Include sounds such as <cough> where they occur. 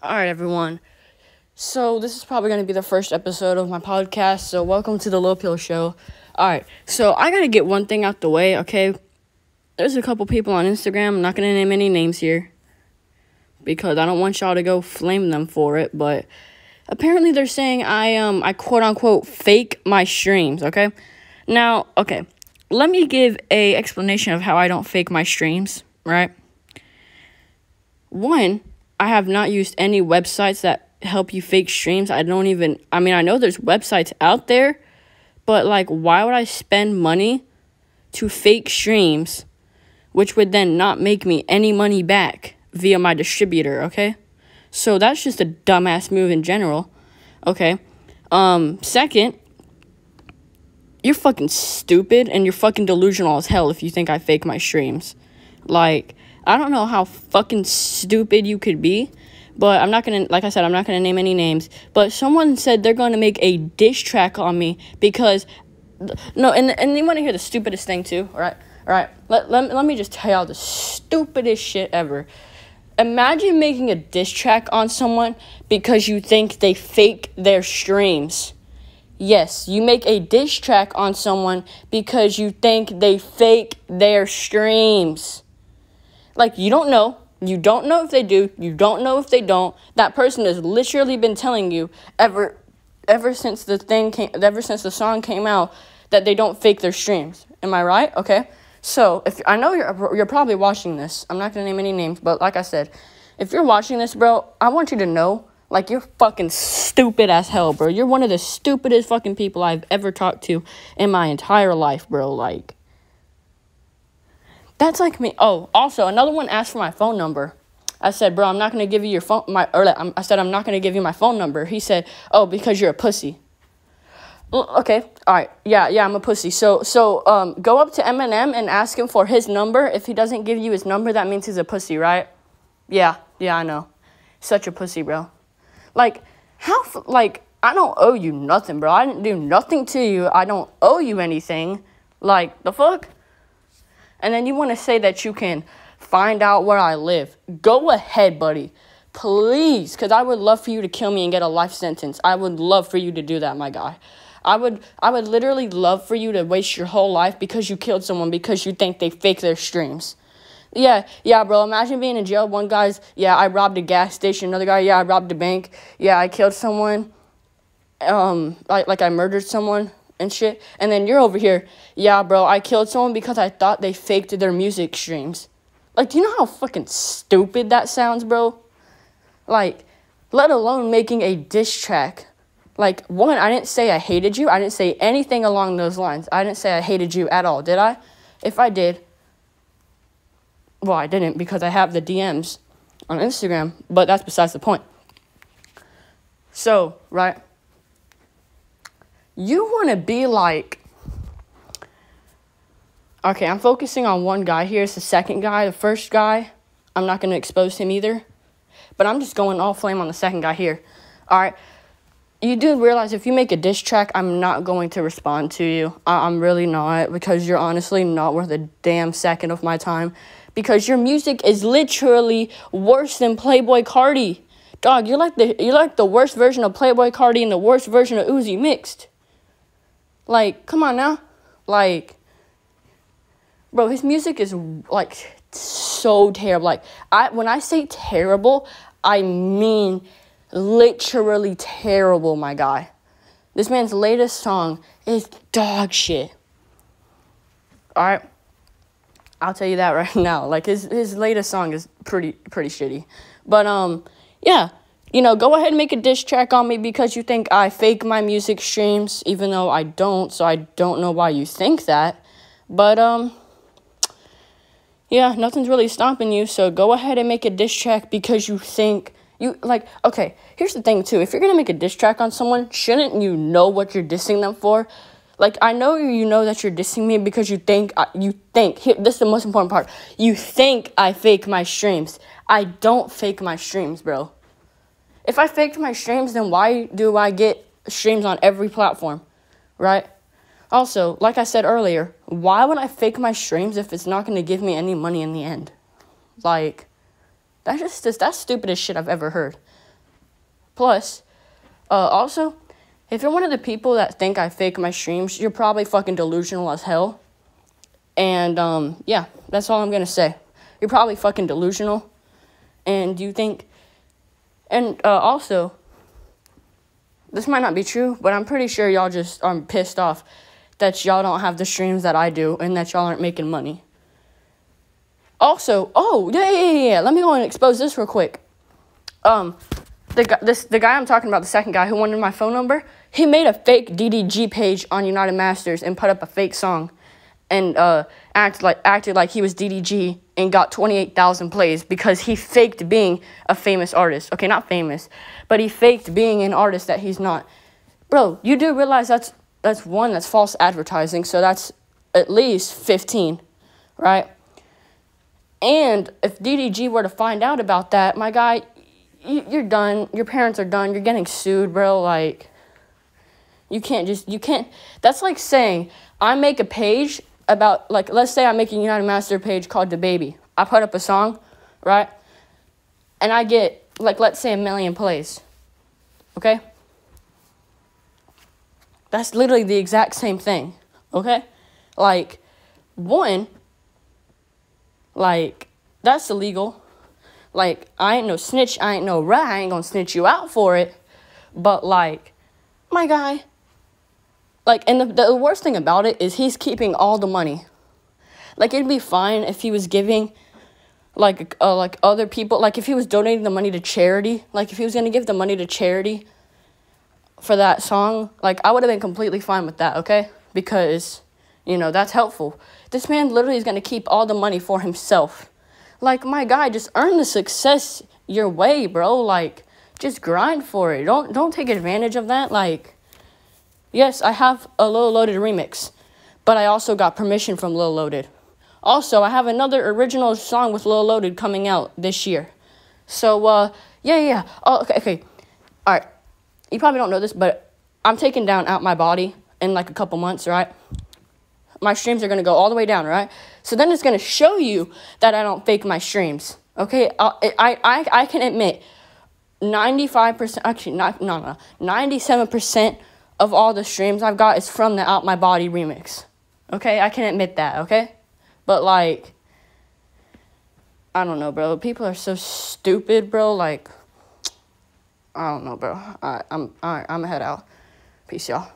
All right, everyone. So this is probably going to be the first episode of my podcast. So welcome to the Low Pill Show. All right. So I got to get one thing out the way, okay? There's a couple people on Instagram. I'm not going to name any names here because I don't want y'all to go flame them for it, but apparently they're saying I um I quote unquote fake my streams, okay? Now, okay. Let me give a explanation of how I don't fake my streams, right? One, I have not used any websites that help you fake streams. I don't even, I mean, I know there's websites out there, but like, why would I spend money to fake streams, which would then not make me any money back via my distributor, okay? So that's just a dumbass move in general, okay? Um, second, you're fucking stupid and you're fucking delusional as hell if you think I fake my streams. Like, I don't know how fucking stupid you could be, but I'm not gonna, like I said, I'm not gonna name any names. But someone said they're gonna make a diss track on me because, no, and and you wanna hear the stupidest thing too, all right? All right, let, let, let me just tell y'all the stupidest shit ever. Imagine making a diss track on someone because you think they fake their streams. Yes, you make a diss track on someone because you think they fake their streams. Like, you don't know. You don't know if they do. You don't know if they don't. That person has literally been telling you ever ever since the thing came ever since the song came out that they don't fake their streams. Am I right? Okay. So, if I know you're you're probably watching this. I'm not going to name any names, but like I said, if you're watching this, bro, I want you to know like you're fucking stupid as hell, bro. You're one of the stupidest fucking people I've ever talked to in my entire life, bro. Like that's like me. Oh, also another one asked for my phone number. I said, bro, I'm not gonna give you your phone. My or I said I'm not gonna give you my phone number. He said, oh, because you're a pussy. Okay, all right, yeah, yeah, I'm a pussy. So, so, um, go up to Eminem and ask him for his number. If he doesn't give you his number, that means he's a pussy, right? Yeah, yeah, I know. Such a pussy, bro. Like, how? Like, I don't owe you nothing, bro. I didn't do nothing to you. I don't owe you anything. Like, the fuck? And then you want to say that you can find out where I live, go ahead, buddy. Please, because I would love for you to kill me and get a life sentence. I would love for you to do that, my guy. I would I would literally love for you to waste your whole life because you killed someone because you think they fake their streams. Yeah, yeah, bro. Imagine being in jail. One guy's, yeah, I robbed a gas station. Another guy, yeah, I robbed a bank. Yeah, I killed someone. Um, like like I murdered someone and shit. And then you're over here, yeah, bro, I killed someone because I thought they faked their music streams. Like, do you know how fucking stupid that sounds, bro? Like, let alone making a diss track. Like, one, I didn't say I hated you. I didn't say anything along those lines. I didn't say I hated you at all, did I? If I did, well, I didn't because I have the DMs on Instagram, but that's besides the point. So, right? You want to be like okay i'm focusing on one guy here. It's the second guy the first guy. I'm not going to expose him either but i'm just going all flame on the second guy here. All right. You do realize if you make a diss track i'm not going to respond to you. I- i'm really not because you're honestly not worth a damn second of my time because your music is literally worse than Playboy Carti dog you're like the you're like the worst version of Playboy Carti and the worst version of uzi mixed like, come on now. Like, bro, his music is like so terrible. Like, I when I say terrible, I mean literally terrible, my guy. This man's latest song is dog shit. Alright? I'll tell you that <laughs> right now. Like his his latest song is pretty pretty shitty. But um yeah, you know, go ahead and make a diss track on me because you think I fake my music streams, even though I don't, so I don't know why you think that. But, um, yeah, nothing's really stopping you, so go ahead and make a diss track because you think you like okay here's the thing too. If you're gonna make a diss track on someone shouldn't you know what you're dissing them for? Like i know you know that you're dissing me because you think you think here, this is the most important part. You think i fake my streams. I don't fake my streams bro if I faked my streams, then why do I get streams on every platform? Right? Also, like I said earlier, why would I fake my streams if it's not going to give me any money in the end? Like, that's just that's stupidest shit I've ever heard. Plus, uh, also, if you're one of the people that think I fake my streams, you're probably fucking delusional as hell. And um, yeah, that's all I'm gonna say. You're probably fucking delusional, and you think. And uh, also, this might not be true, but I'm pretty sure y'all just are pissed off that y'all don't have the streams that I do and that y'all aren't making money. Also, oh yeah, yeah, yeah, yeah. Let me go and expose this real quick. Um, the guy, this the guy I'm talking about, the second guy who wanted my phone number, he made a fake DDG page on United Masters and put up a fake song, and uh, acted like acted like he was DDG and got 28,000 plays because he faked being a famous artist. Okay, not famous, but he faked being an artist that he's not. Bro, you do realize that's that's one that's false advertising, so that's at least 15, right? And if DDG were to find out about that, my guy, you're done. Your parents are done. You're getting sued, bro. Like, you can't just, you can't. That's like saying, I make a page about, like, let's say I'm making a United Master page called DaBaby. I put up a song, right? And I get, like, let's say a million plays. Okay? That's literally the exact same thing. Okay? Like, one, like, that's illegal. Like, I ain't no snitch, I ain't no rat, I ain't gonna snitch you out for it. But, like, my guy, like, and the, the worst thing about it is he's keeping all the money. Like, it'd be fine if he was giving, like, uh, like other people, like, if he was donating the money to charity, like, if he was gonna give the money to charity for that song, like, I would have been completely fine with that, okay? Because, you know, that's helpful. This man literally is gonna keep all the money for himself. Like, my guy, just earn the success your way, bro. Like, just grind for it. Don't don't take advantage of that. Like, yes, I have a Lil Loaded remix, but I also got permission from Lil Loaded. Also, I have another original song with Lil Loaded coming out this year. So, uh, yeah, yeah. Oh, okay, okay. All right. You probably don't know this, but I'm taking down out my body in like a couple months, right? My streams are gonna go all the way down, right? So then it's gonna show you that I don't fake my streams. Okay, uh, I I I can admit, ninety five percent actually not no no ninety seven percent of all the streams I've got is from the Out My Body remix. Okay, I can admit that. Okay, but like, I don't know, bro. People are so stupid, bro. Like, I don't know, bro. I, I'm all right. I'm head out. Peace, y'all.